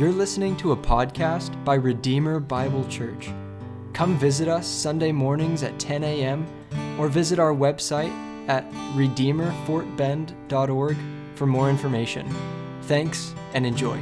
You're listening to a podcast by Redeemer Bible Church. Come visit us Sunday mornings at 10 a.m. or visit our website at redeemerfortbend.org for more information. Thanks and enjoy.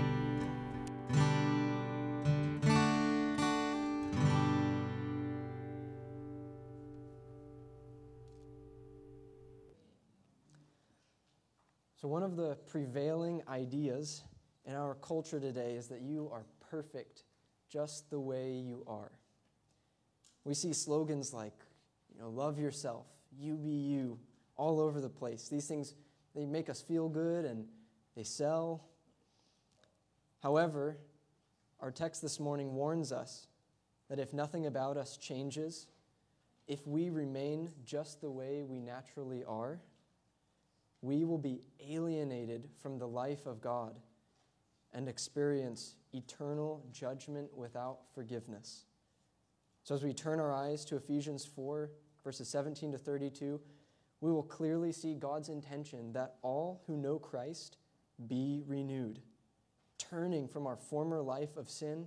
So, one of the prevailing ideas in our culture today is that you are perfect just the way you are. We see slogans like, you know, love yourself, you be you, all over the place. These things, they make us feel good and they sell. However, our text this morning warns us that if nothing about us changes, if we remain just the way we naturally are, we will be alienated from the life of God and experience eternal judgment without forgiveness. So, as we turn our eyes to Ephesians 4, verses 17 to 32, we will clearly see God's intention that all who know Christ be renewed, turning from our former life of sin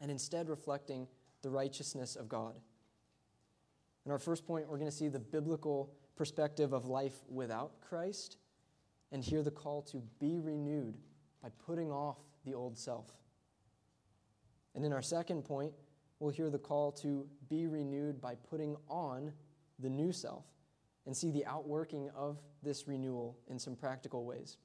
and instead reflecting the righteousness of God. In our first point, we're going to see the biblical perspective of life without Christ and hear the call to be renewed by putting off the old self. And in our second point, we'll hear the call to be renewed by putting on the new self and see the outworking of this renewal in some practical ways.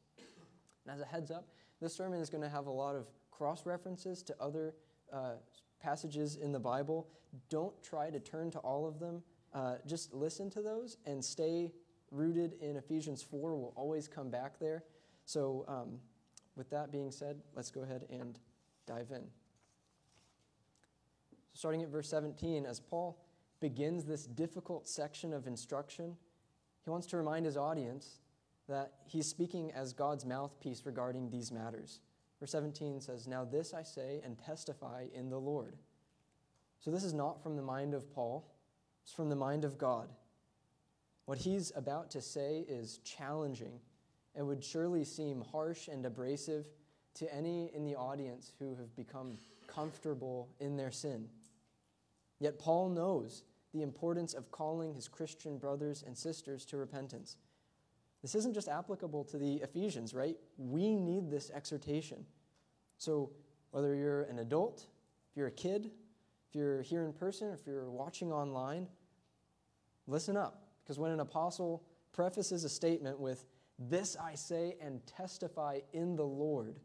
And as a heads up, this sermon is going to have a lot of cross references to other uh, passages in the Bible. Don't try to turn to all of them. Uh, just listen to those and stay rooted in Ephesians 4. We'll always come back there. So, um, with that being said, let's go ahead and dive in. So starting at verse 17, as Paul begins this difficult section of instruction, he wants to remind his audience that he's speaking as God's mouthpiece regarding these matters. Verse 17 says, Now this I say and testify in the Lord. So this is not from the mind of Paul, it's from the mind of God. What he's about to say is challenging and would surely seem harsh and abrasive to any in the audience who have become comfortable in their sin. Yet Paul knows the importance of calling his Christian brothers and sisters to repentance. This isn't just applicable to the Ephesians, right? We need this exhortation. So, whether you're an adult, if you're a kid, if you're here in person, if you're watching online, listen up. Because when an apostle prefaces a statement with, This I say and testify in the Lord,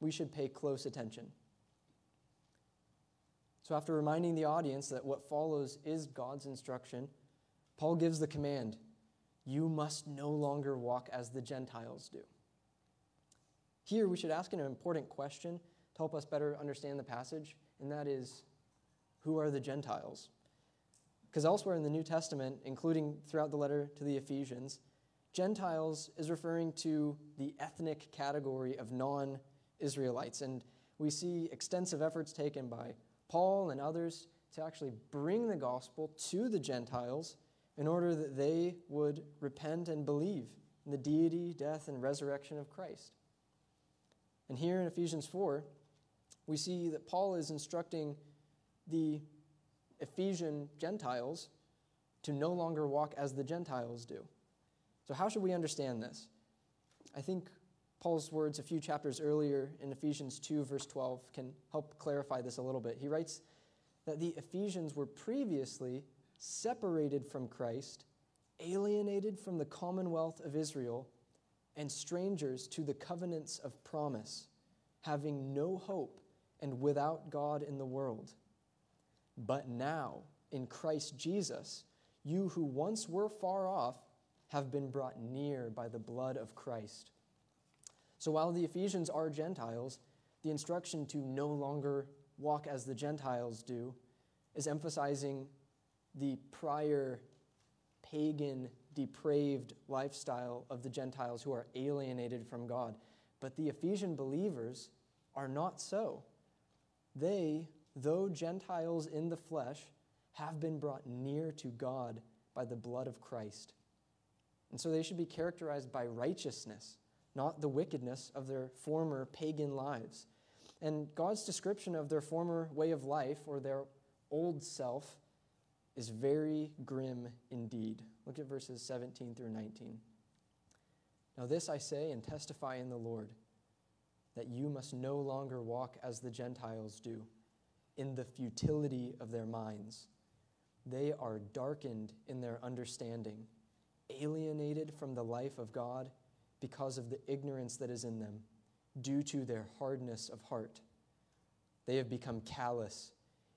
we should pay close attention. So, after reminding the audience that what follows is God's instruction, Paul gives the command you must no longer walk as the Gentiles do. Here, we should ask an important question to help us better understand the passage, and that is who are the Gentiles? Because elsewhere in the New Testament, including throughout the letter to the Ephesians, Gentiles is referring to the ethnic category of non Israelites. And we see extensive efforts taken by Paul and others to actually bring the gospel to the Gentiles in order that they would repent and believe in the deity, death, and resurrection of Christ. And here in Ephesians 4, we see that Paul is instructing the Ephesian Gentiles to no longer walk as the Gentiles do. So, how should we understand this? I think Paul's words a few chapters earlier in Ephesians 2, verse 12, can help clarify this a little bit. He writes that the Ephesians were previously separated from Christ, alienated from the commonwealth of Israel, and strangers to the covenants of promise, having no hope and without God in the world. But now, in Christ Jesus, you who once were far off have been brought near by the blood of Christ. So while the Ephesians are Gentiles, the instruction to no longer walk as the Gentiles do is emphasizing the prior pagan, depraved lifestyle of the Gentiles who are alienated from God. But the Ephesian believers are not so. They, though Gentiles in the flesh, have been brought near to God by the blood of Christ. And so they should be characterized by righteousness, not the wickedness of their former pagan lives. And God's description of their former way of life or their old self is very grim indeed. Look at verses 17 through 19. Now, this I say and testify in the Lord that you must no longer walk as the Gentiles do, in the futility of their minds. They are darkened in their understanding, alienated from the life of God because of the ignorance that is in them, due to their hardness of heart. They have become callous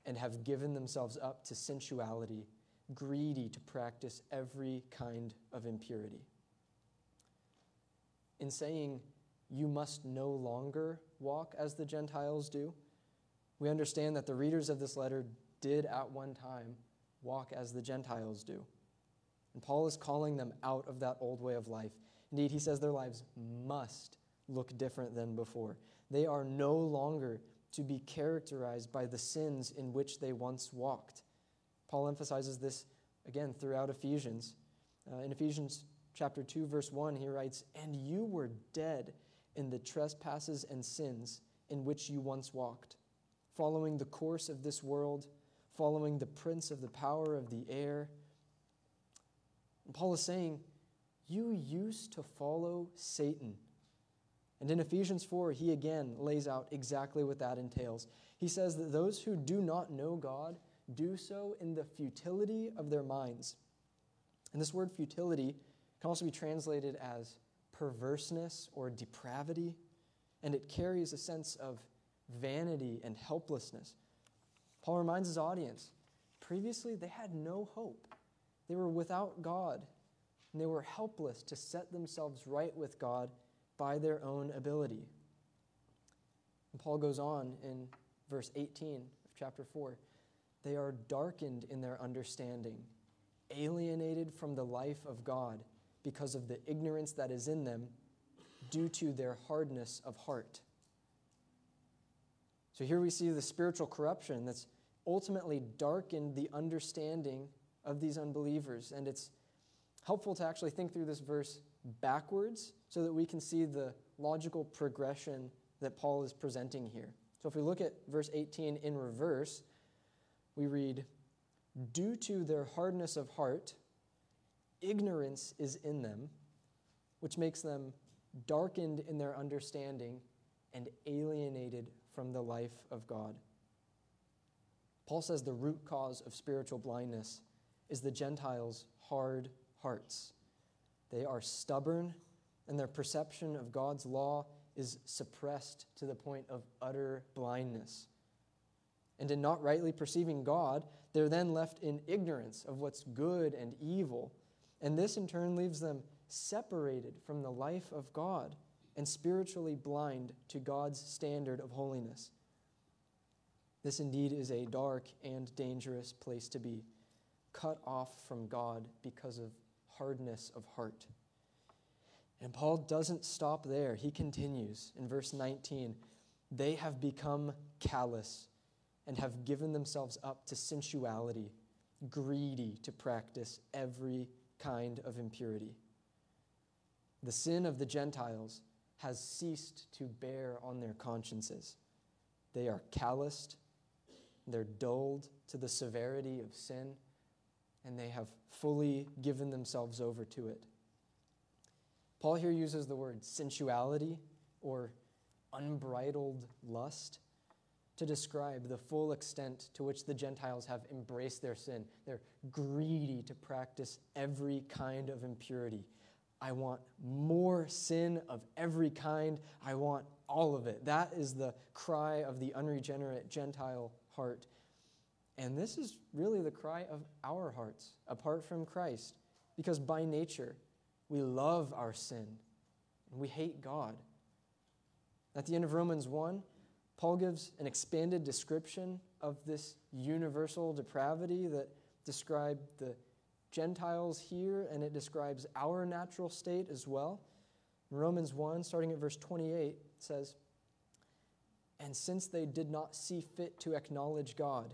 and have given themselves up to sensuality, greedy to practice every kind of impurity. In saying, you must no longer walk as the Gentiles do, we understand that the readers of this letter did at one time walk as the Gentiles do. And Paul is calling them out of that old way of life. Indeed, he says their lives must look different than before. They are no longer to be characterized by the sins in which they once walked. Paul emphasizes this again throughout Ephesians. Uh, in Ephesians chapter 2 verse 1 he writes, "And you were dead in the trespasses and sins in which you once walked, following the course of this world, following the prince of the power of the air." And Paul is saying, you used to follow Satan and in Ephesians 4, he again lays out exactly what that entails. He says that those who do not know God do so in the futility of their minds. And this word futility can also be translated as perverseness or depravity, and it carries a sense of vanity and helplessness. Paul reminds his audience previously they had no hope, they were without God, and they were helpless to set themselves right with God by their own ability. And Paul goes on in verse 18 of chapter 4 they are darkened in their understanding, alienated from the life of God because of the ignorance that is in them due to their hardness of heart. So here we see the spiritual corruption that's ultimately darkened the understanding of these unbelievers. And it's helpful to actually think through this verse backwards so that we can see the logical progression that Paul is presenting here. So if we look at verse 18 in reverse, we read, Due to their hardness of heart, ignorance is in them, which makes them darkened in their understanding and alienated from the life of God. Paul says the root cause of spiritual blindness is the Gentiles' hard hearts. They are stubborn, and their perception of God's law is suppressed to the point of utter blindness. And in not rightly perceiving God, they're then left in ignorance of what's good and evil. And this in turn leaves them separated from the life of God and spiritually blind to God's standard of holiness. This indeed is a dark and dangerous place to be, cut off from God because of hardness of heart. And Paul doesn't stop there. He continues in verse 19 they have become callous and have given themselves up to sensuality, greedy to practice every kind of impurity. The sin of the Gentiles has ceased to bear on their consciences. They are calloused, they're dulled to the severity of sin and they have fully given themselves over to it. Paul here uses the word sensuality or unbridled lust to describe the full extent to which the Gentiles have embraced their sin. They're greedy to practice every kind of impurity. I want more sin of every kind. I want all of it. That is the cry of the unregenerate Gentile heart. And this is really the cry of our hearts apart from Christ, because by nature, we love our sin and we hate God. At the end of Romans 1, Paul gives an expanded description of this universal depravity that described the Gentiles here, and it describes our natural state as well. In Romans 1, starting at verse 28, says, And since they did not see fit to acknowledge God,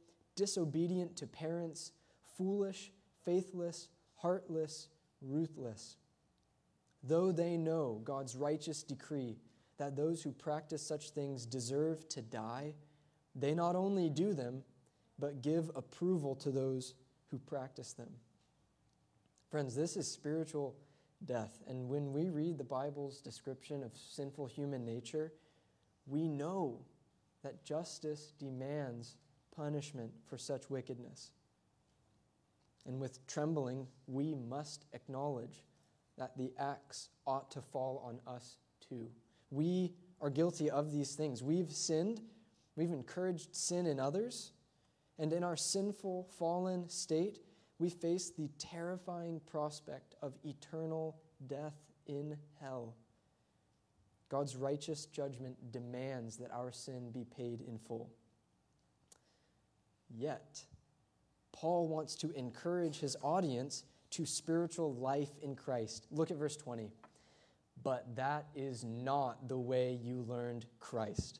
disobedient to parents, foolish, faithless, heartless, ruthless. Though they know God's righteous decree that those who practice such things deserve to die, they not only do them, but give approval to those who practice them. Friends, this is spiritual death. And when we read the Bible's description of sinful human nature, we know that justice demands punishment for such wickedness. And with trembling, we must acknowledge that the axe ought to fall on us too. We are guilty of these things. We've sinned, we've encouraged sin in others, and in our sinful, fallen state, we face the terrifying prospect of eternal death in hell. God's righteous judgment demands that our sin be paid in full. Yet, Paul wants to encourage his audience to spiritual life in Christ. Look at verse 20. But that is not the way you learned Christ,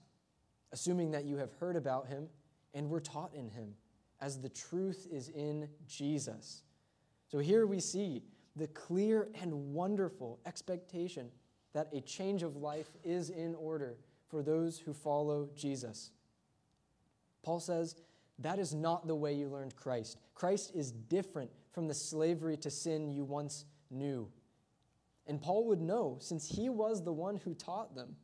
assuming that you have heard about him and were taught in him, as the truth is in Jesus. So here we see the clear and wonderful expectation that a change of life is in order for those who follow Jesus. Paul says, that is not the way you learned Christ. Christ is different from the slavery to sin you once knew. And Paul would know, since he was the one who taught them.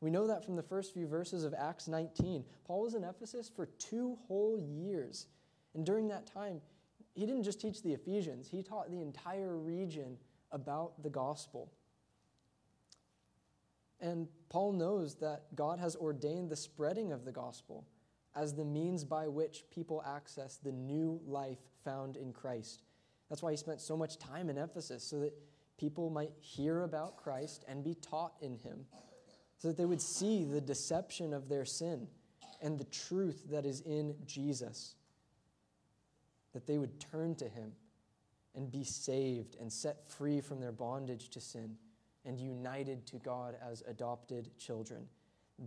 We know that from the first few verses of Acts 19. Paul was in Ephesus for two whole years. And during that time, he didn't just teach the Ephesians, he taught the entire region about the gospel. And Paul knows that God has ordained the spreading of the gospel as the means by which people access the new life found in Christ. That's why he spent so much time in Ephesus, so that people might hear about Christ and be taught in him, so that they would see the deception of their sin and the truth that is in Jesus, that they would turn to him and be saved and set free from their bondage to sin and united to God as adopted children.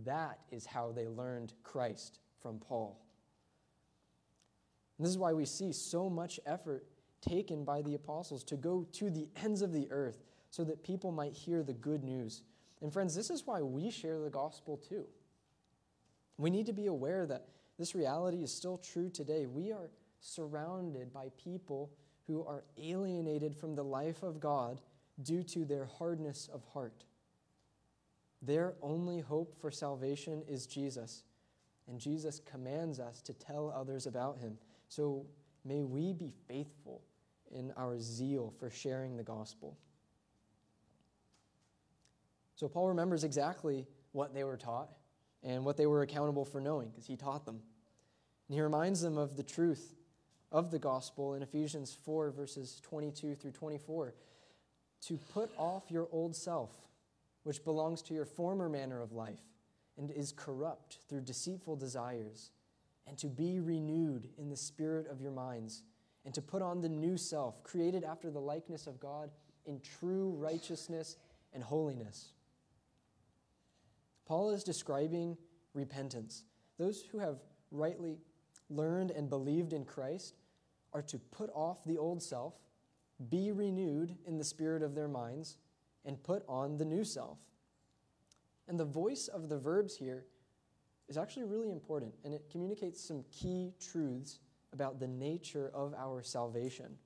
That is how they learned Christ from Paul. And this is why we see so much effort taken by the apostles to go to the ends of the earth so that people might hear the good news. And friends, this is why we share the gospel too. We need to be aware that this reality is still true today. We are surrounded by people who are alienated from the life of God due to their hardness of heart. Their only hope for salvation is Jesus. And Jesus commands us to tell others about him. So may we be faithful in our zeal for sharing the gospel. So Paul remembers exactly what they were taught and what they were accountable for knowing because he taught them. And he reminds them of the truth of the gospel in Ephesians 4, verses 22 through 24 to put off your old self, which belongs to your former manner of life and is corrupt through deceitful desires, and to be renewed in the spirit of your minds, and to put on the new self, created after the likeness of God in true righteousness and holiness. Paul is describing repentance. Those who have rightly learned and believed in Christ are to put off the old self, be renewed in the spirit of their minds, and put on the new self and the voice of the verbs here is actually really important, and it communicates some key truths about the nature of our salvation.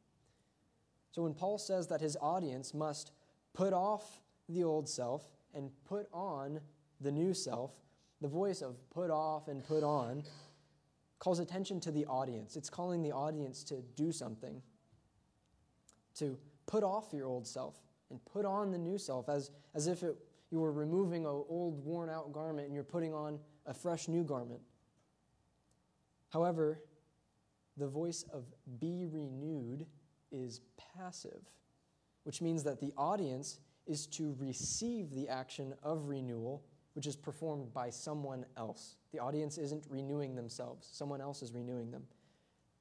So when Paul says that his audience must put off the old self and put on the new self, the voice of put off and put on calls attention to the audience. It's calling the audience to do something, to put off your old self and put on the new self as, as if it you are removing an old, worn out garment and you're putting on a fresh new garment. However, the voice of be renewed is passive, which means that the audience is to receive the action of renewal which is performed by someone else. The audience isn't renewing themselves, someone else is renewing them.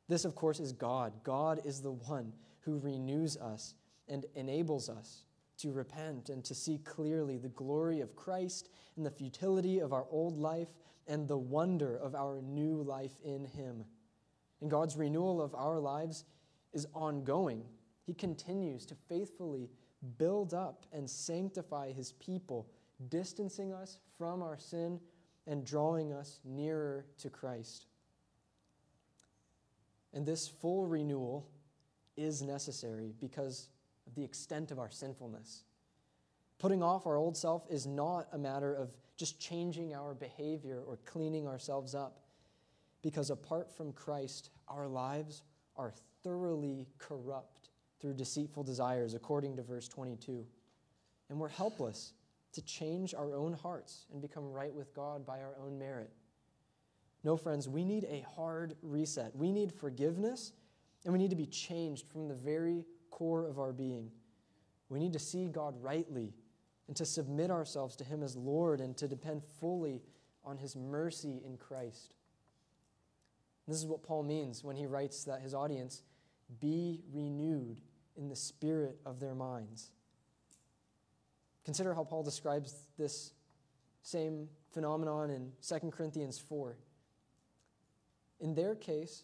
This, of course, is God. God is the one who renews us and enables us to repent and to see clearly the glory of Christ and the futility of our old life and the wonder of our new life in Him. And God's renewal of our lives is ongoing. He continues to faithfully build up and sanctify His people, distancing us from our sin and drawing us nearer to Christ. And this full renewal is necessary because of the extent of our sinfulness. Putting off our old self is not a matter of just changing our behavior or cleaning ourselves up, because apart from Christ, our lives are thoroughly corrupt through deceitful desires, according to verse 22. And we're helpless to change our own hearts and become right with God by our own merit. No, friends, we need a hard reset. We need forgiveness, and we need to be changed from the very core of our being. We need to see God rightly and to submit ourselves to Him as Lord and to depend fully on His mercy in Christ. This is what Paul means when he writes that his audience be renewed in the spirit of their minds. Consider how Paul describes this same phenomenon in 2 Corinthians 4. In their case,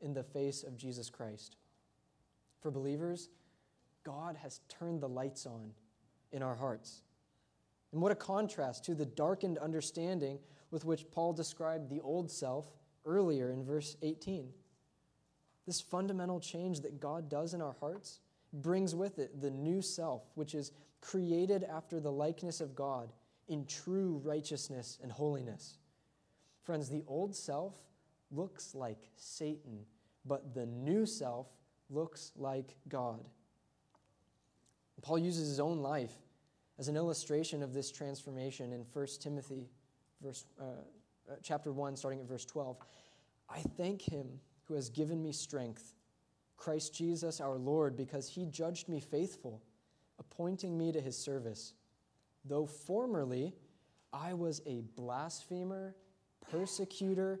in the face of Jesus Christ. For believers, God has turned the lights on in our hearts. And what a contrast to the darkened understanding with which Paul described the old self earlier in verse 18. This fundamental change that God does in our hearts brings with it the new self, which is created after the likeness of God in true righteousness and holiness. Friends, the old self looks like Satan but the new self looks like God. Paul uses his own life as an illustration of this transformation in 1 Timothy verse, uh, uh, chapter 1, starting at verse 12. I thank him who has given me strength, Christ Jesus our Lord, because he judged me faithful, appointing me to his service. Though formerly I was a blasphemer, persecutor,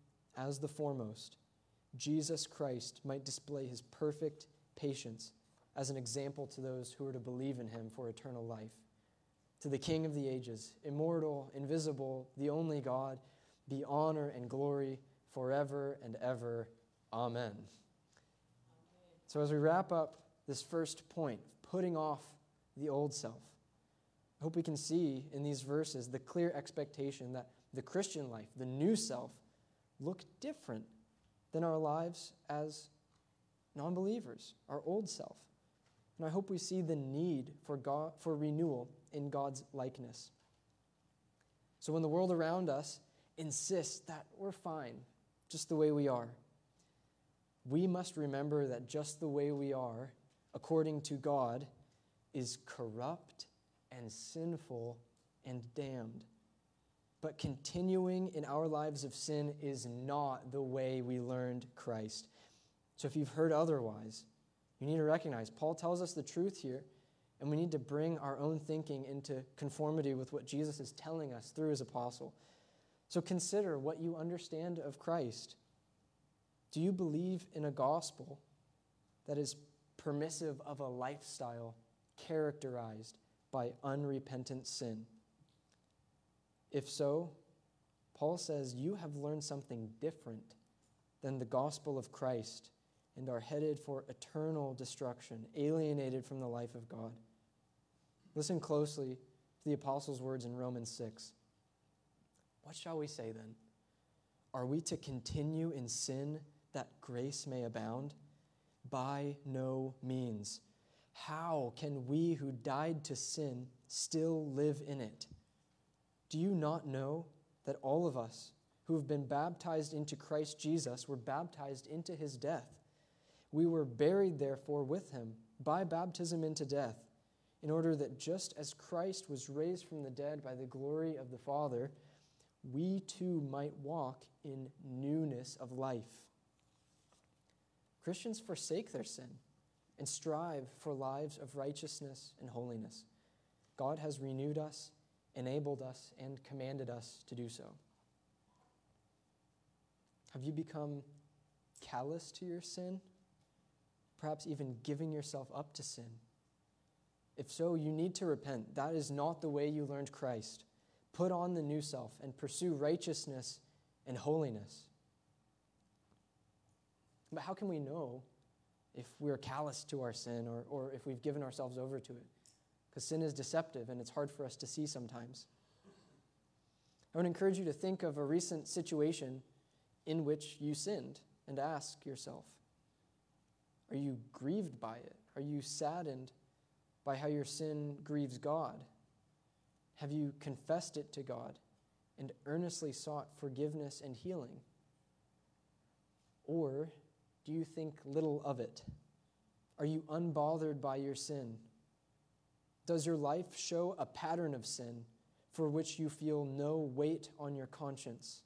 as the foremost, Jesus Christ might display his perfect patience as an example to those who are to believe in him for eternal life. To the King of the ages, immortal, invisible, the only God, be honor and glory forever and ever. Amen. Amen. So, as we wrap up this first point, putting off the old self, I hope we can see in these verses the clear expectation that the Christian life, the new self, look different than our lives as non believers, our old self. And I hope we see the need for, God, for renewal in God's likeness. So when the world around us insists that we're fine just the way we are, we must remember that just the way we are, according to God, is corrupt and sinful and damned. But continuing in our lives of sin is not the way we learned Christ. So if you've heard otherwise, you need to recognize Paul tells us the truth here, and we need to bring our own thinking into conformity with what Jesus is telling us through his apostle. So consider what you understand of Christ. Do you believe in a gospel that is permissive of a lifestyle characterized by unrepentant sin? If so, Paul says you have learned something different than the gospel of Christ and are headed for eternal destruction, alienated from the life of God. Listen closely to the apostles' words in Romans 6. What shall we say then? Are we to continue in sin that grace may abound? By no means. How can we who died to sin still live in it? Do you not know that all of us who have been baptized into Christ Jesus were baptized into his death? We were buried, therefore, with him by baptism into death, in order that just as Christ was raised from the dead by the glory of the Father, we too might walk in newness of life. Christians forsake their sin and strive for lives of righteousness and holiness. God has renewed us, enabled us, and commanded us to do so. Have you become callous to your sin? Perhaps even giving yourself up to sin? If so, you need to repent. That is not the way you learned Christ. Put on the new self and pursue righteousness and holiness. But how can we know if we're callous to our sin or, or if we've given ourselves over to it? Because sin is deceptive and it's hard for us to see sometimes. I would encourage you to think of a recent situation in which you sinned and ask yourself Are you grieved by it? Are you saddened by how your sin grieves God? Have you confessed it to God and earnestly sought forgiveness and healing? Or do you think little of it? Are you unbothered by your sin? Does your life show a pattern of sin for which you feel no weight on your conscience?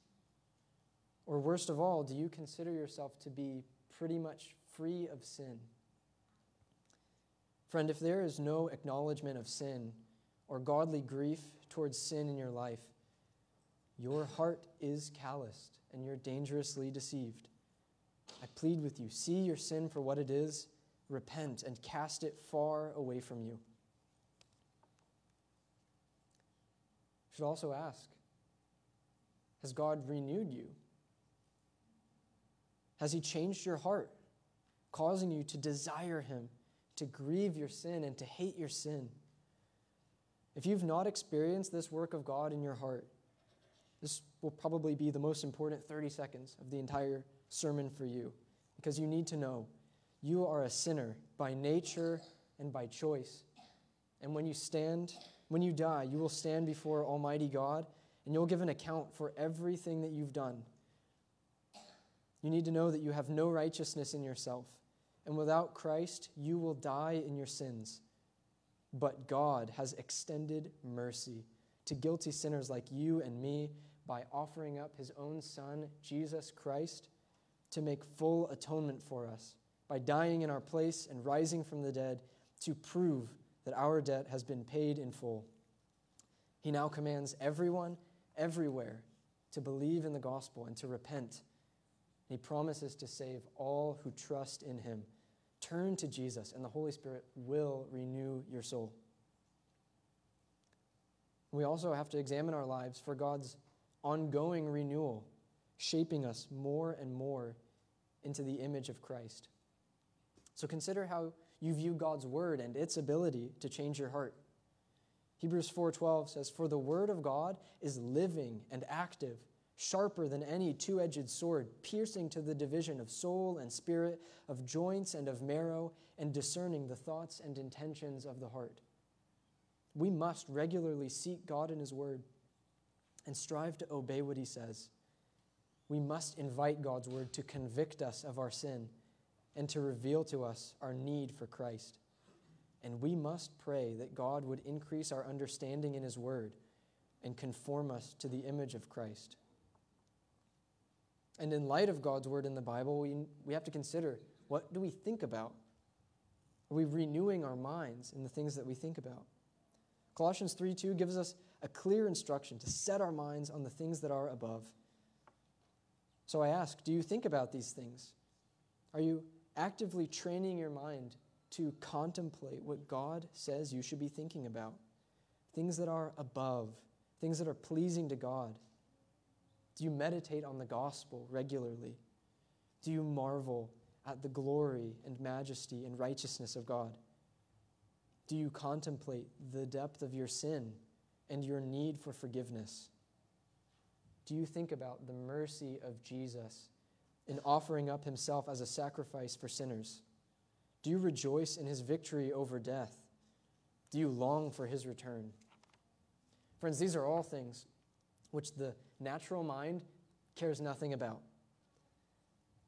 Or worst of all, do you consider yourself to be pretty much free of sin? Friend, if there is no acknowledgement of sin or godly grief towards sin in your life, your heart is calloused and you're dangerously deceived. I plead with you see your sin for what it is, repent, and cast it far away from you. Should also ask Has God renewed you? Has He changed your heart, causing you to desire Him, to grieve your sin, and to hate your sin? If you've not experienced this work of God in your heart, this will probably be the most important 30 seconds of the entire sermon for you because you need to know you are a sinner by nature and by choice. And when you stand, when you die, you will stand before Almighty God and you'll give an account for everything that you've done. You need to know that you have no righteousness in yourself, and without Christ, you will die in your sins. But God has extended mercy to guilty sinners like you and me by offering up his own Son, Jesus Christ, to make full atonement for us by dying in our place and rising from the dead to prove that our debt has been paid in full. He now commands everyone, everywhere, to believe in the gospel and to repent. He promises to save all who trust in him. Turn to Jesus, and the Holy Spirit will renew your soul. We also have to examine our lives for God's ongoing renewal, shaping us more and more into the image of Christ. So consider how you view God's word and its ability to change your heart. Hebrews 4:12 says, "For the word of God is living and active, sharper than any two-edged sword, piercing to the division of soul and spirit, of joints and of marrow, and discerning the thoughts and intentions of the heart." We must regularly seek God in his word and strive to obey what he says we must invite God's word to convict us of our sin and to reveal to us our need for Christ. And we must pray that God would increase our understanding in his word and conform us to the image of Christ. And in light of God's word in the Bible, we, we have to consider what do we think about? Are we renewing our minds in the things that we think about? Colossians 3 2 gives us a clear instruction to set our minds on the things that are above so I ask, do you think about these things? Are you actively training your mind to contemplate what God says you should be thinking about? Things that are above, things that are pleasing to God? Do you meditate on the gospel regularly? Do you marvel at the glory and majesty and righteousness of God? Do you contemplate the depth of your sin and your need for forgiveness? Do you think about the mercy of Jesus in offering up himself as a sacrifice for sinners? Do you rejoice in his victory over death? Do you long for his return? Friends, these are all things which the natural mind cares nothing about.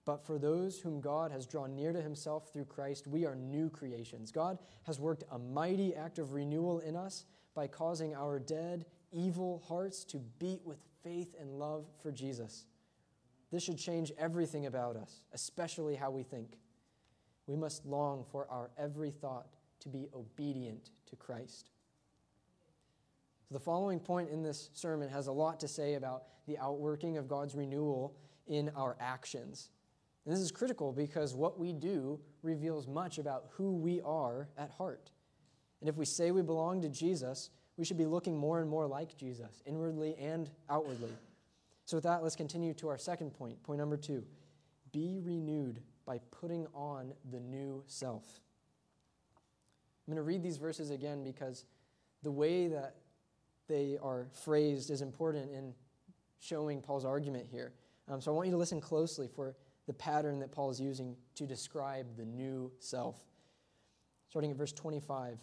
But for those whom God has drawn near to himself through Christ, we are new creations. God has worked a mighty act of renewal in us by causing our dead, evil hearts to beat with faith and love for Jesus. This should change everything about us, especially how we think. We must long for our every thought to be obedient to Christ. So the following point in this sermon has a lot to say about the outworking of God's renewal in our actions. And this is critical because what we do reveals much about who we are at heart. And if we say we belong to Jesus, we should be looking more and more like Jesus, inwardly and outwardly. So, with that, let's continue to our second point. Point number two be renewed by putting on the new self. I'm going to read these verses again because the way that they are phrased is important in showing Paul's argument here. Um, so I want you to listen closely for the pattern that Paul is using to describe the new self. Starting at verse 25.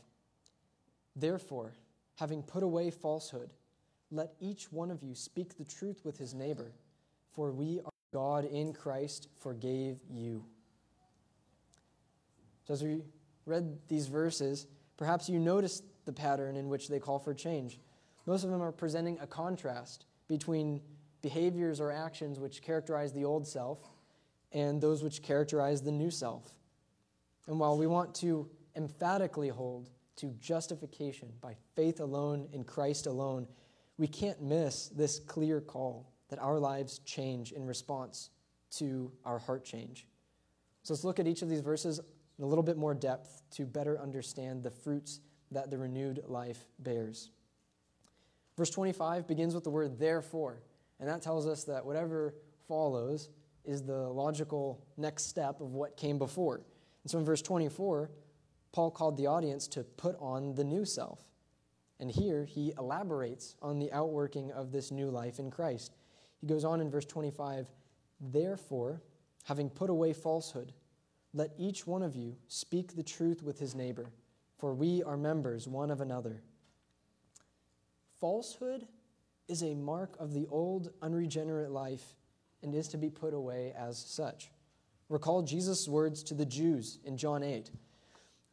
Therefore, having put away falsehood, let each one of you speak the truth with his neighbor, for we are God in Christ forgave you. So, as we read these verses, perhaps you noticed the pattern in which they call for change. Most of them are presenting a contrast between behaviors or actions which characterize the old self and those which characterize the new self. And while we want to emphatically hold to justification by faith alone in Christ alone, we can't miss this clear call that our lives change in response to our heart change. So let's look at each of these verses in a little bit more depth to better understand the fruits that the renewed life bears. Verse 25 begins with the word therefore, and that tells us that whatever follows is the logical next step of what came before. And so in verse 24, Paul called the audience to put on the new self. And here he elaborates on the outworking of this new life in Christ. He goes on in verse 25, therefore, having put away falsehood, let each one of you speak the truth with his neighbor, for we are members one of another. Falsehood is a mark of the old, unregenerate life and is to be put away as such. Recall Jesus' words to the Jews in John 8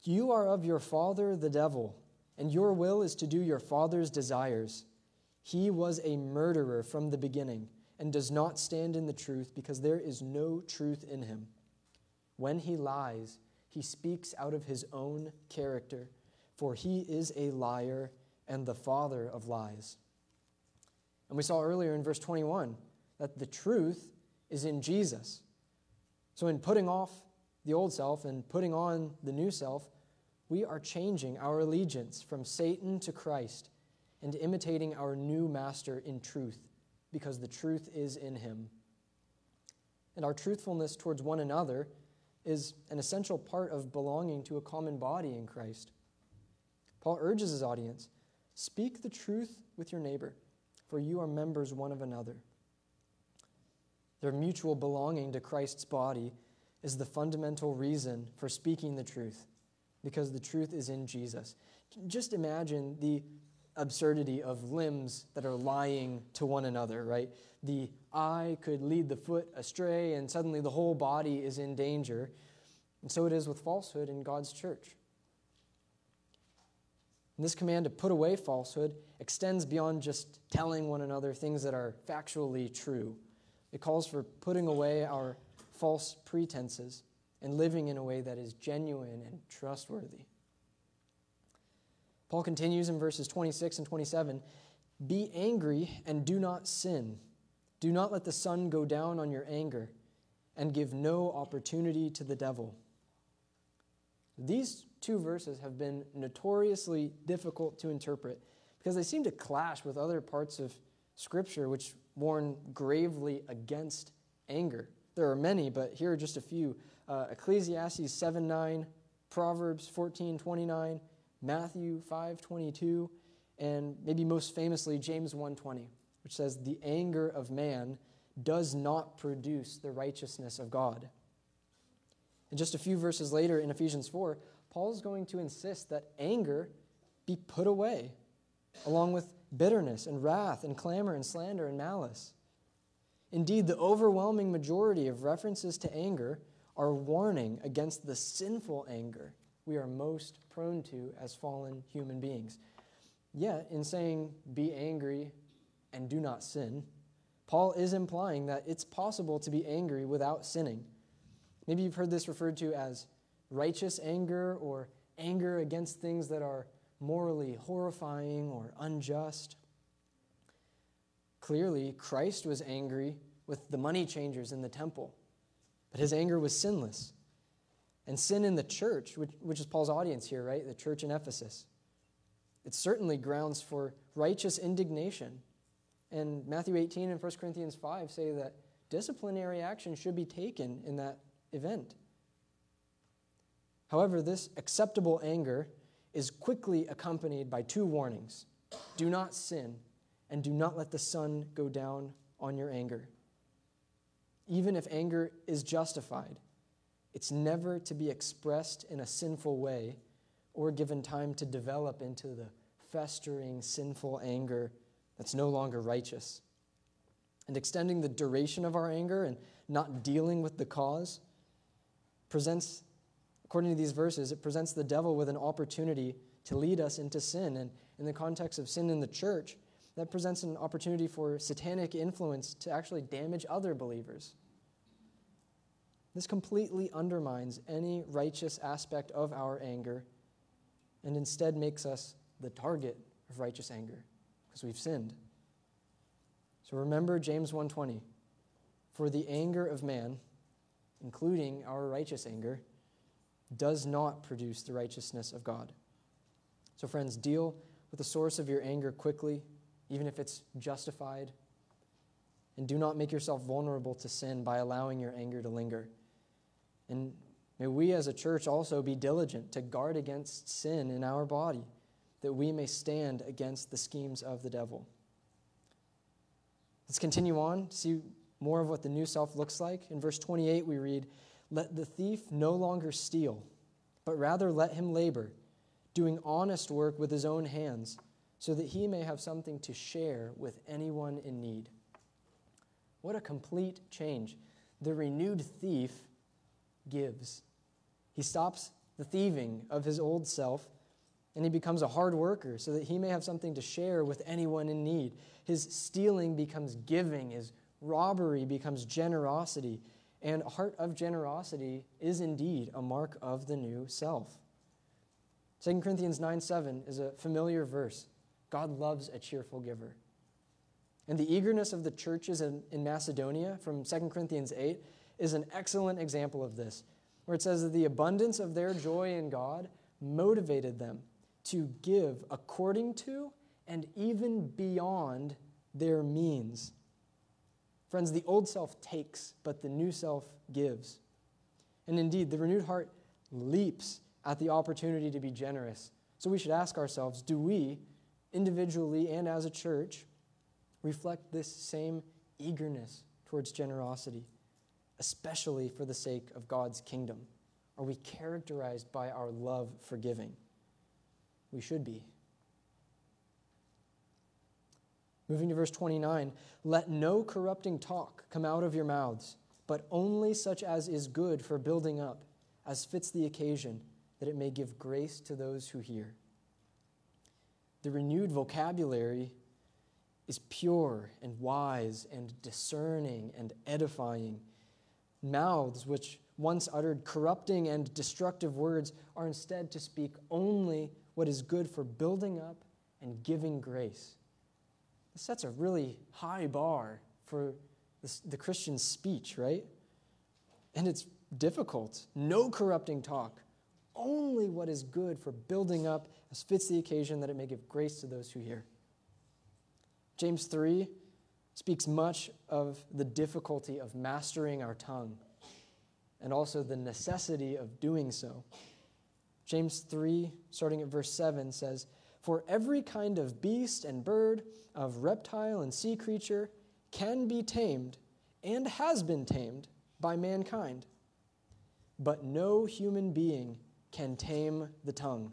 You are of your father, the devil, and your will is to do your father's desires. He was a murderer from the beginning and does not stand in the truth because there is no truth in him. When he lies, he speaks out of his own character, for he is a liar and the father of lies. And we saw earlier in verse 21 that the truth is in Jesus. So, in putting off the old self and putting on the new self, we are changing our allegiance from Satan to Christ and imitating our new master in truth because the truth is in him. And our truthfulness towards one another is an essential part of belonging to a common body in Christ. Paul urges his audience speak the truth with your neighbor, for you are members one of another. Their mutual belonging to Christ's body is the fundamental reason for speaking the truth, because the truth is in Jesus. Just imagine the absurdity of limbs that are lying to one another, right? The eye could lead the foot astray, and suddenly the whole body is in danger. And so it is with falsehood in God's church. And this command to put away falsehood extends beyond just telling one another things that are factually true. It calls for putting away our false pretenses and living in a way that is genuine and trustworthy. Paul continues in verses 26 and 27 Be angry and do not sin. Do not let the sun go down on your anger, and give no opportunity to the devil. These two verses have been notoriously difficult to interpret because they seem to clash with other parts of Scripture which warn gravely against anger. There are many, but here are just a few. Uh, Ecclesiastes 7 9, Proverbs 14 29, Matthew 5 22, and maybe most famously James 1 20, which says, The anger of man does not produce the righteousness of God. And just a few verses later in Ephesians 4, Paul is going to insist that anger be put away, along with bitterness and wrath and clamor and slander and malice. Indeed, the overwhelming majority of references to anger are warning against the sinful anger we are most prone to as fallen human beings. Yet, in saying, be angry and do not sin, Paul is implying that it's possible to be angry without sinning. Maybe you've heard this referred to as righteous anger or anger against things that are morally horrifying or unjust. Clearly, Christ was angry with the money changers in the temple, but his anger was sinless. And sin in the church, which, which is Paul's audience here, right? The church in Ephesus. It's certainly grounds for righteous indignation. And Matthew 18 and 1 Corinthians 5 say that disciplinary action should be taken in that event. However, this acceptable anger is quickly accompanied by two warnings do not sin, and do not let the sun go down on your anger. Even if anger is justified, it's never to be expressed in a sinful way or given time to develop into the festering sinful anger that's no longer righteous. And extending the duration of our anger and not dealing with the cause presents, according to these verses, it presents the devil with an opportunity to lead us into sin. And in the context of sin in the church, that presents an opportunity for satanic influence to actually damage other believers. This completely undermines any righteous aspect of our anger and instead makes us the target of righteous anger because we've sinned. So remember James 1:20. For the anger of man including our righteous anger, does not produce the righteousness of God. So, friends, deal with the source of your anger quickly, even if it's justified. And do not make yourself vulnerable to sin by allowing your anger to linger. And may we as a church also be diligent to guard against sin in our body, that we may stand against the schemes of the devil. Let's continue on, to see more of what the new self looks like. In verse 28, we read, Let the thief no longer steal, but rather let him labor, doing honest work with his own hands, so that he may have something to share with anyone in need. What a complete change. The renewed thief gives. He stops the thieving of his old self and he becomes a hard worker so that he may have something to share with anyone in need. His stealing becomes giving, his robbery becomes generosity, and a heart of generosity is indeed a mark of the new self. 2 Corinthians 9 7 is a familiar verse. God loves a cheerful giver. And the eagerness of the churches in, in Macedonia from 2 Corinthians 8 is an excellent example of this, where it says that the abundance of their joy in God motivated them to give according to and even beyond their means. Friends, the old self takes, but the new self gives. And indeed, the renewed heart leaps at the opportunity to be generous. So we should ask ourselves do we, individually and as a church, reflect this same eagerness towards generosity, especially for the sake of God's kingdom? Are we characterized by our love for giving? We should be. Moving to verse 29 Let no corrupting talk come out of your mouths, but only such as is good for building up, as fits the occasion, that it may give grace to those who hear. The renewed vocabulary is pure and wise and discerning and edifying. Mouths which once uttered corrupting and destructive words are instead to speak only what is good for building up and giving grace. This sets a really high bar for the Christian speech, right? And it's difficult. No corrupting talk. Only what is good for building up as fits the occasion that it may give grace to those who hear. James 3 speaks much of the difficulty of mastering our tongue and also the necessity of doing so. James 3, starting at verse 7, says, For every kind of beast and bird, of reptile and sea creature, can be tamed and has been tamed by mankind. But no human being can tame the tongue.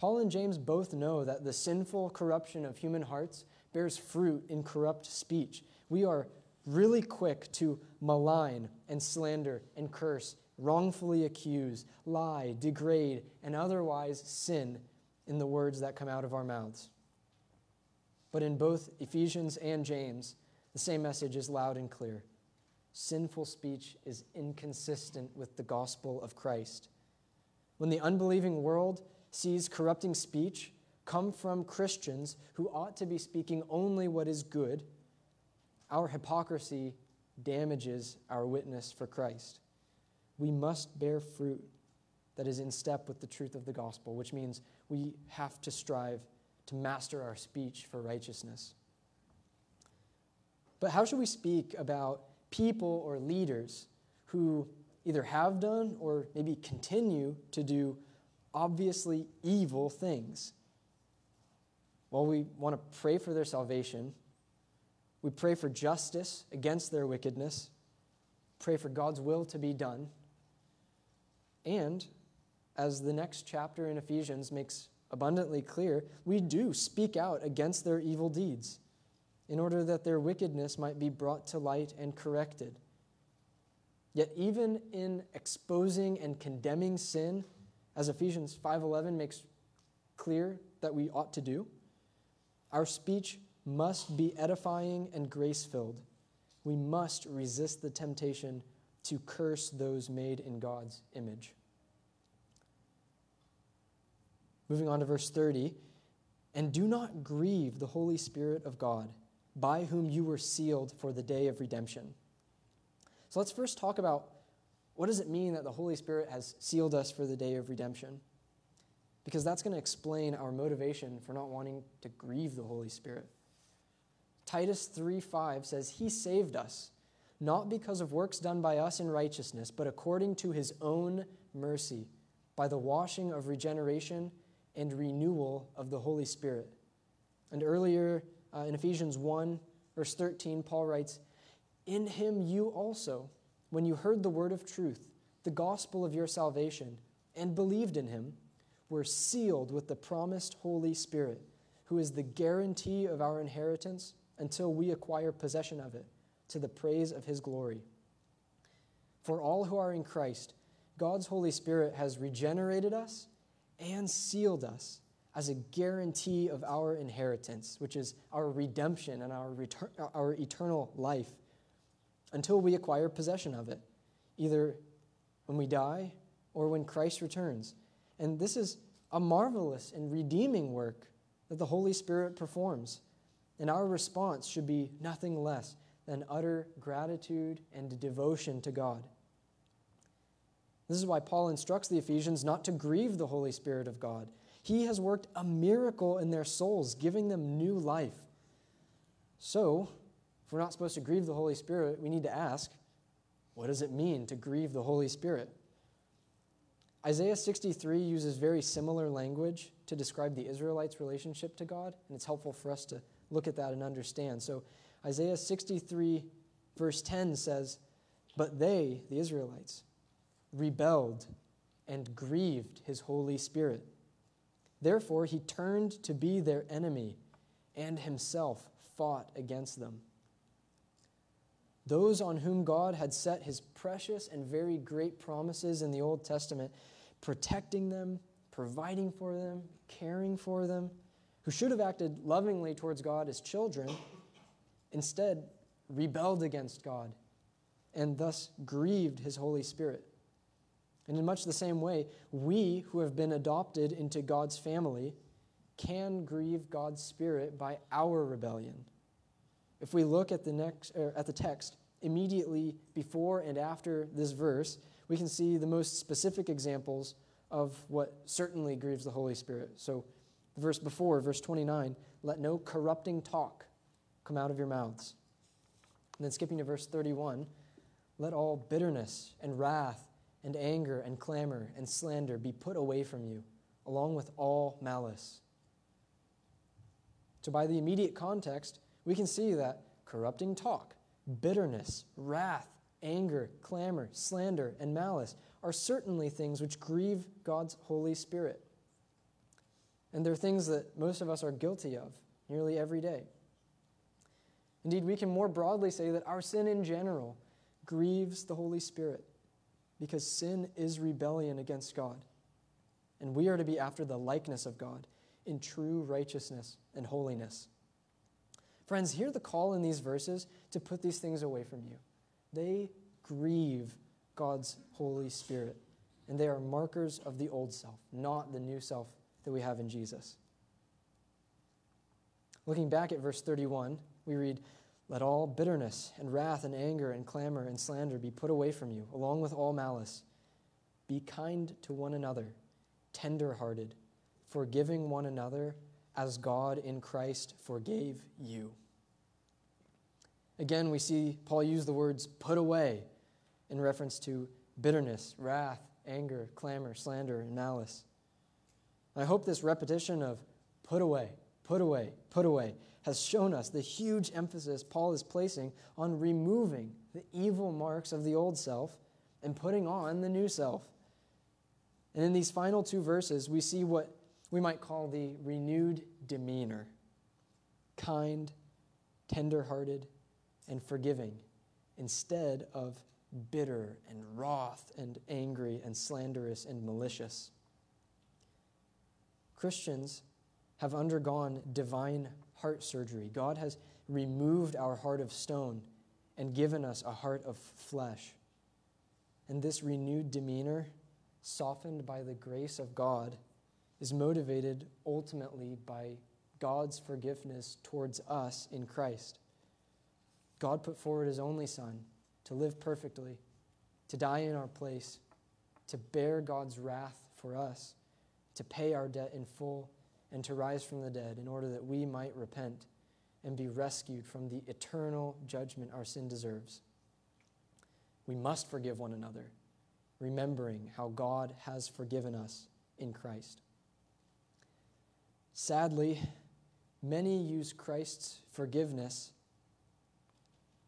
Paul and James both know that the sinful corruption of human hearts bears fruit in corrupt speech. We are really quick to malign and slander and curse, wrongfully accuse, lie, degrade, and otherwise sin in the words that come out of our mouths. But in both Ephesians and James, the same message is loud and clear. Sinful speech is inconsistent with the gospel of Christ. When the unbelieving world sees corrupting speech come from Christians who ought to be speaking only what is good, our hypocrisy damages our witness for Christ. We must bear fruit that is in step with the truth of the gospel, which means we have to strive to master our speech for righteousness. But how should we speak about people or leaders who either have done or maybe continue to do obviously evil things? Well, we want to pray for their salvation. We pray for justice against their wickedness, pray for God's will to be done. And as the next chapter in Ephesians makes abundantly clear, we do speak out against their evil deeds in order that their wickedness might be brought to light and corrected. Yet even in exposing and condemning sin, as Ephesians 5:11 makes clear that we ought to do, our speech must be edifying and grace-filled. We must resist the temptation to curse those made in God's image. Moving on to verse 30 and do not grieve the Holy Spirit of God, by whom you were sealed for the day of redemption. So let's first talk about what does it mean that the Holy Spirit has sealed us for the day of redemption? Because that's going to explain our motivation for not wanting to grieve the Holy Spirit. Titus 3:5 says he saved us not because of works done by us in righteousness, but according to his own mercy, by the washing of regeneration and renewal of the Holy Spirit. And earlier uh, in Ephesians 1, verse 13, Paul writes, In him you also, when you heard the word of truth, the gospel of your salvation, and believed in him, were sealed with the promised Holy Spirit, who is the guarantee of our inheritance until we acquire possession of it, to the praise of his glory. For all who are in Christ, God's Holy Spirit has regenerated us and sealed us as a guarantee of our inheritance, which is our redemption and our, retur- our eternal life, until we acquire possession of it, either when we die or when Christ returns. And this is a marvelous and redeeming work that the Holy Spirit performs. And our response should be nothing less than utter gratitude and devotion to God. This is why Paul instructs the Ephesians not to grieve the Holy Spirit of God. He has worked a miracle in their souls, giving them new life. So, if we're not supposed to grieve the Holy Spirit, we need to ask what does it mean to grieve the Holy Spirit? Isaiah 63 uses very similar language to describe the Israelites' relationship to God, and it's helpful for us to look at that and understand. So, Isaiah 63, verse 10 says, But they, the Israelites, rebelled and grieved his Holy Spirit. Therefore, he turned to be their enemy and himself fought against them. Those on whom God had set his precious and very great promises in the Old Testament, protecting them, providing for them, caring for them, who should have acted lovingly towards God as children, instead rebelled against God and thus grieved his Holy Spirit. And in much the same way, we who have been adopted into God's family can grieve God's Spirit by our rebellion. If we look at the, next, at the text immediately before and after this verse, we can see the most specific examples of what certainly grieves the Holy Spirit. So, the verse before, verse 29, let no corrupting talk come out of your mouths. And then skipping to verse 31, let all bitterness and wrath and anger and clamor and slander be put away from you, along with all malice. So, by the immediate context, we can see that corrupting talk, bitterness, wrath, anger, clamor, slander, and malice are certainly things which grieve God's Holy Spirit. And they're things that most of us are guilty of nearly every day. Indeed, we can more broadly say that our sin in general grieves the Holy Spirit because sin is rebellion against God. And we are to be after the likeness of God in true righteousness and holiness. Friends, hear the call in these verses to put these things away from you. They grieve God's Holy Spirit, and they are markers of the old self, not the new self that we have in Jesus. Looking back at verse 31, we read, Let all bitterness and wrath and anger and clamor and slander be put away from you, along with all malice. Be kind to one another, tender hearted, forgiving one another as God in Christ forgave you. Again, we see Paul use the words put away in reference to bitterness, wrath, anger, clamor, slander, and malice. I hope this repetition of put away, put away, put away has shown us the huge emphasis Paul is placing on removing the evil marks of the old self and putting on the new self. And in these final two verses, we see what we might call the renewed demeanor kind, tender hearted, and forgiving instead of bitter and wroth and angry and slanderous and malicious. Christians have undergone divine heart surgery. God has removed our heart of stone and given us a heart of flesh. And this renewed demeanor, softened by the grace of God, is motivated ultimately by God's forgiveness towards us in Christ. God put forward his only Son to live perfectly, to die in our place, to bear God's wrath for us, to pay our debt in full, and to rise from the dead in order that we might repent and be rescued from the eternal judgment our sin deserves. We must forgive one another, remembering how God has forgiven us in Christ. Sadly, many use Christ's forgiveness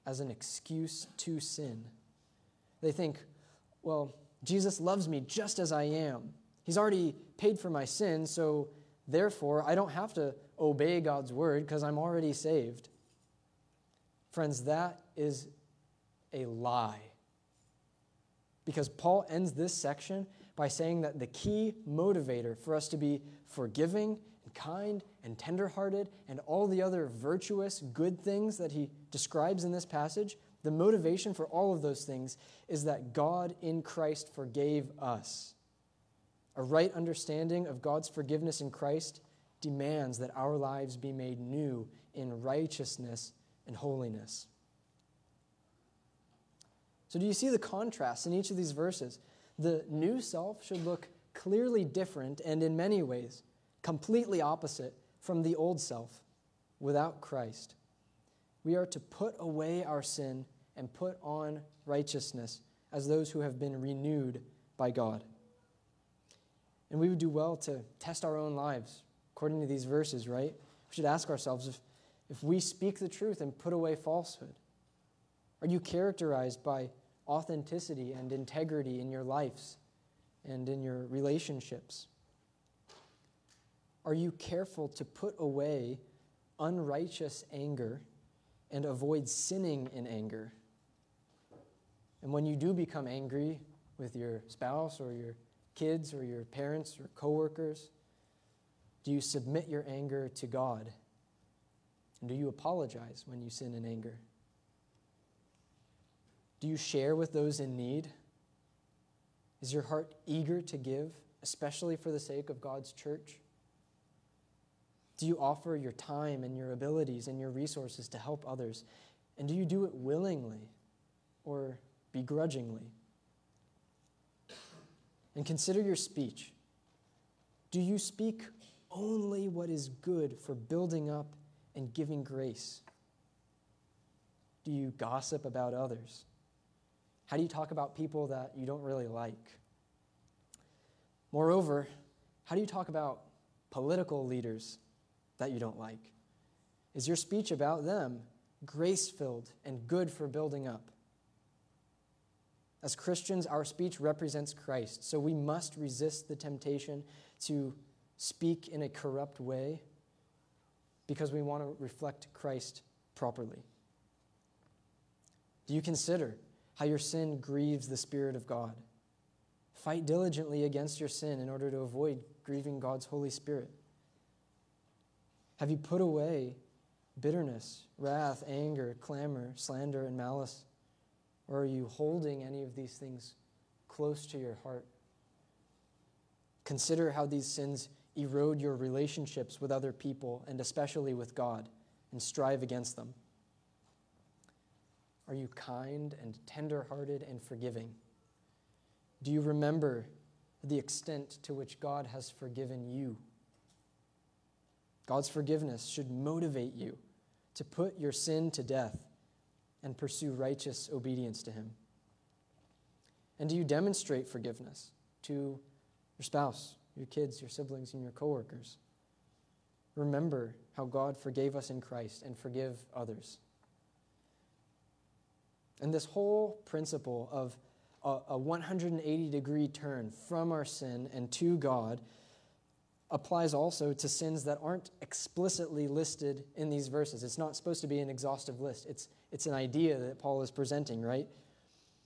as an excuse to sin. They think, well, Jesus loves me just as I am. He's already paid for my sin, so therefore I don't have to obey God's word because I'm already saved. Friends, that is a lie. Because Paul ends this section by saying that the key motivator for us to be forgiving kind and tenderhearted and all the other virtuous, good things that he describes in this passage, the motivation for all of those things is that God in Christ forgave us. A right understanding of God's forgiveness in Christ demands that our lives be made new in righteousness and holiness. So, do you see the contrast in each of these verses? The new self should look clearly different and, in many ways, completely opposite from the old self without Christ. We are to put away our sin and put on righteousness as those who have been renewed by God. And we would do well to test our own lives according to these verses, right? We should ask ourselves if, if we speak the truth and put away falsehood, are you characterized by authenticity and integrity in your lives and in your relationships? Are you careful to put away unrighteous anger and avoid sinning in anger? And when you do become angry with your spouse or your kids or your parents or coworkers, do you submit your anger to God? And do you apologize when you sin in anger? Do you share with those in need? Is your heart eager to give, especially for the sake of God's church? Do you offer your time and your abilities and your resources to help others? And do you do it willingly or begrudgingly? And consider your speech. Do you speak only what is good for building up and giving grace? Do you gossip about others? How do you talk about people that you don't really like? Moreover, how do you talk about political leaders that you don't like? Is your speech about them grace filled and good for building up? As Christians, our speech represents Christ, so we must resist the temptation to speak in a corrupt way because we want to reflect Christ properly. Do you consider how your sin grieves the Spirit of God? Fight diligently against your sin in order to avoid grieving God's Holy Spirit. Have you put away bitterness, wrath, anger, clamor, slander, and malice? Or are you holding any of these things close to your heart? Consider how these sins erode your relationships with other people and especially with God and strive against them. Are you kind and tender-hearted and forgiving? Do you remember the extent to which God has forgiven you? God's forgiveness should motivate you to put your sin to death and pursue righteous obedience to Him. And do you demonstrate forgiveness to your spouse, your kids, your siblings, and your coworkers? Remember how God forgave us in Christ and forgive others. And this whole principle of a, a 180 degree turn from our sin and to God applies also to sins that aren't explicitly listed in these verses. It's not supposed to be an exhaustive list, it's, it's an idea that Paul is presenting, right?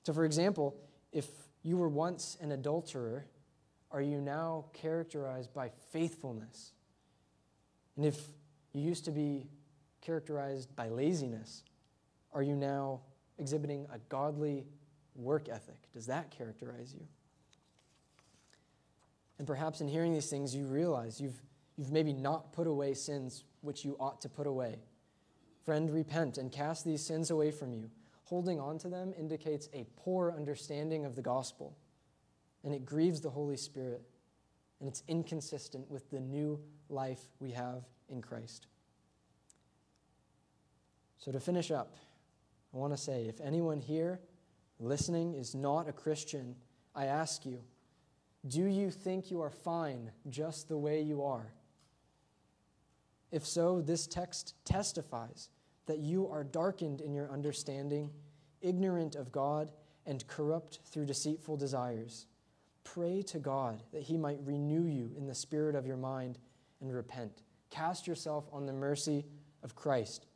So, for example, if you were once an adulterer, are you now characterized by faithfulness? And if you used to be characterized by laziness, are you now exhibiting a godly work ethic? Does that characterize you? And perhaps in hearing these things, you realize you've, you've maybe not put away sins which you ought to put away. Friend, repent and cast these sins away from you. Holding on to them indicates a poor understanding of the gospel, and it grieves the Holy Spirit, and it's inconsistent with the new life we have in Christ. So, to finish up, I want to say if anyone here listening is not a Christian, I ask you, do you think you are fine just the way you are? If so, this text testifies that you are darkened in your understanding, ignorant of God, and corrupt through deceitful desires. Pray to God that He might renew you in the spirit of your mind and repent. Cast yourself on the mercy of Christ.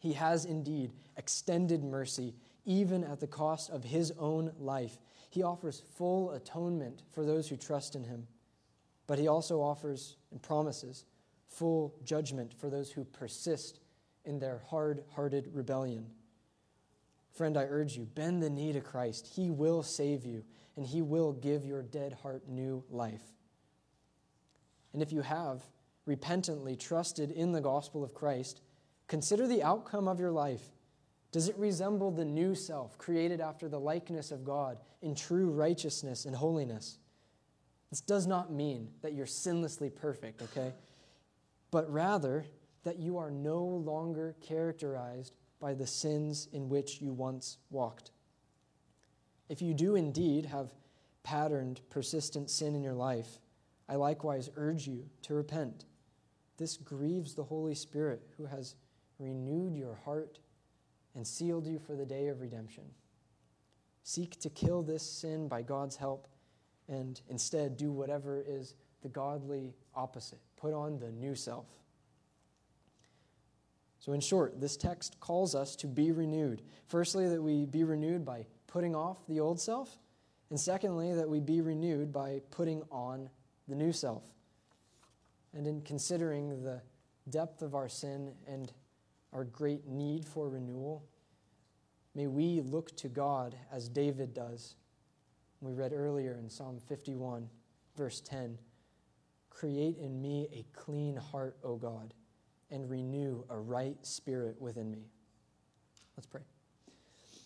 He has indeed extended mercy, even at the cost of His own life he offers full atonement for those who trust in him, but he also offers and promises full judgment for those who persist in their hard hearted rebellion. Friend, I urge you, bend the knee to Christ. He will save you, and He will give your dead heart new life. And if you have repentantly trusted in the gospel of Christ, consider the outcome of your life does it resemble the new self created after the likeness of God in true righteousness and holiness? This does not mean that you're sinlessly perfect, okay? But rather that you are no longer characterized by the sins in which you once walked. If you do indeed have patterned, persistent sin in your life, I likewise urge you to repent. This grieves the Holy Spirit who has renewed your heart and sealed you for the day of redemption. Seek to kill this sin by God's help and instead do whatever is the godly opposite. Put on the new self. So, in short, this text calls us to be renewed. Firstly, that we be renewed by putting off the old self, and secondly, that we be renewed by putting on the new self. And in considering the depth of our sin and our great need for renewal, may we look to God as David does. We read earlier in Psalm 51, verse 10 Create in me a clean heart, O God, and renew a right spirit within me. Let's pray.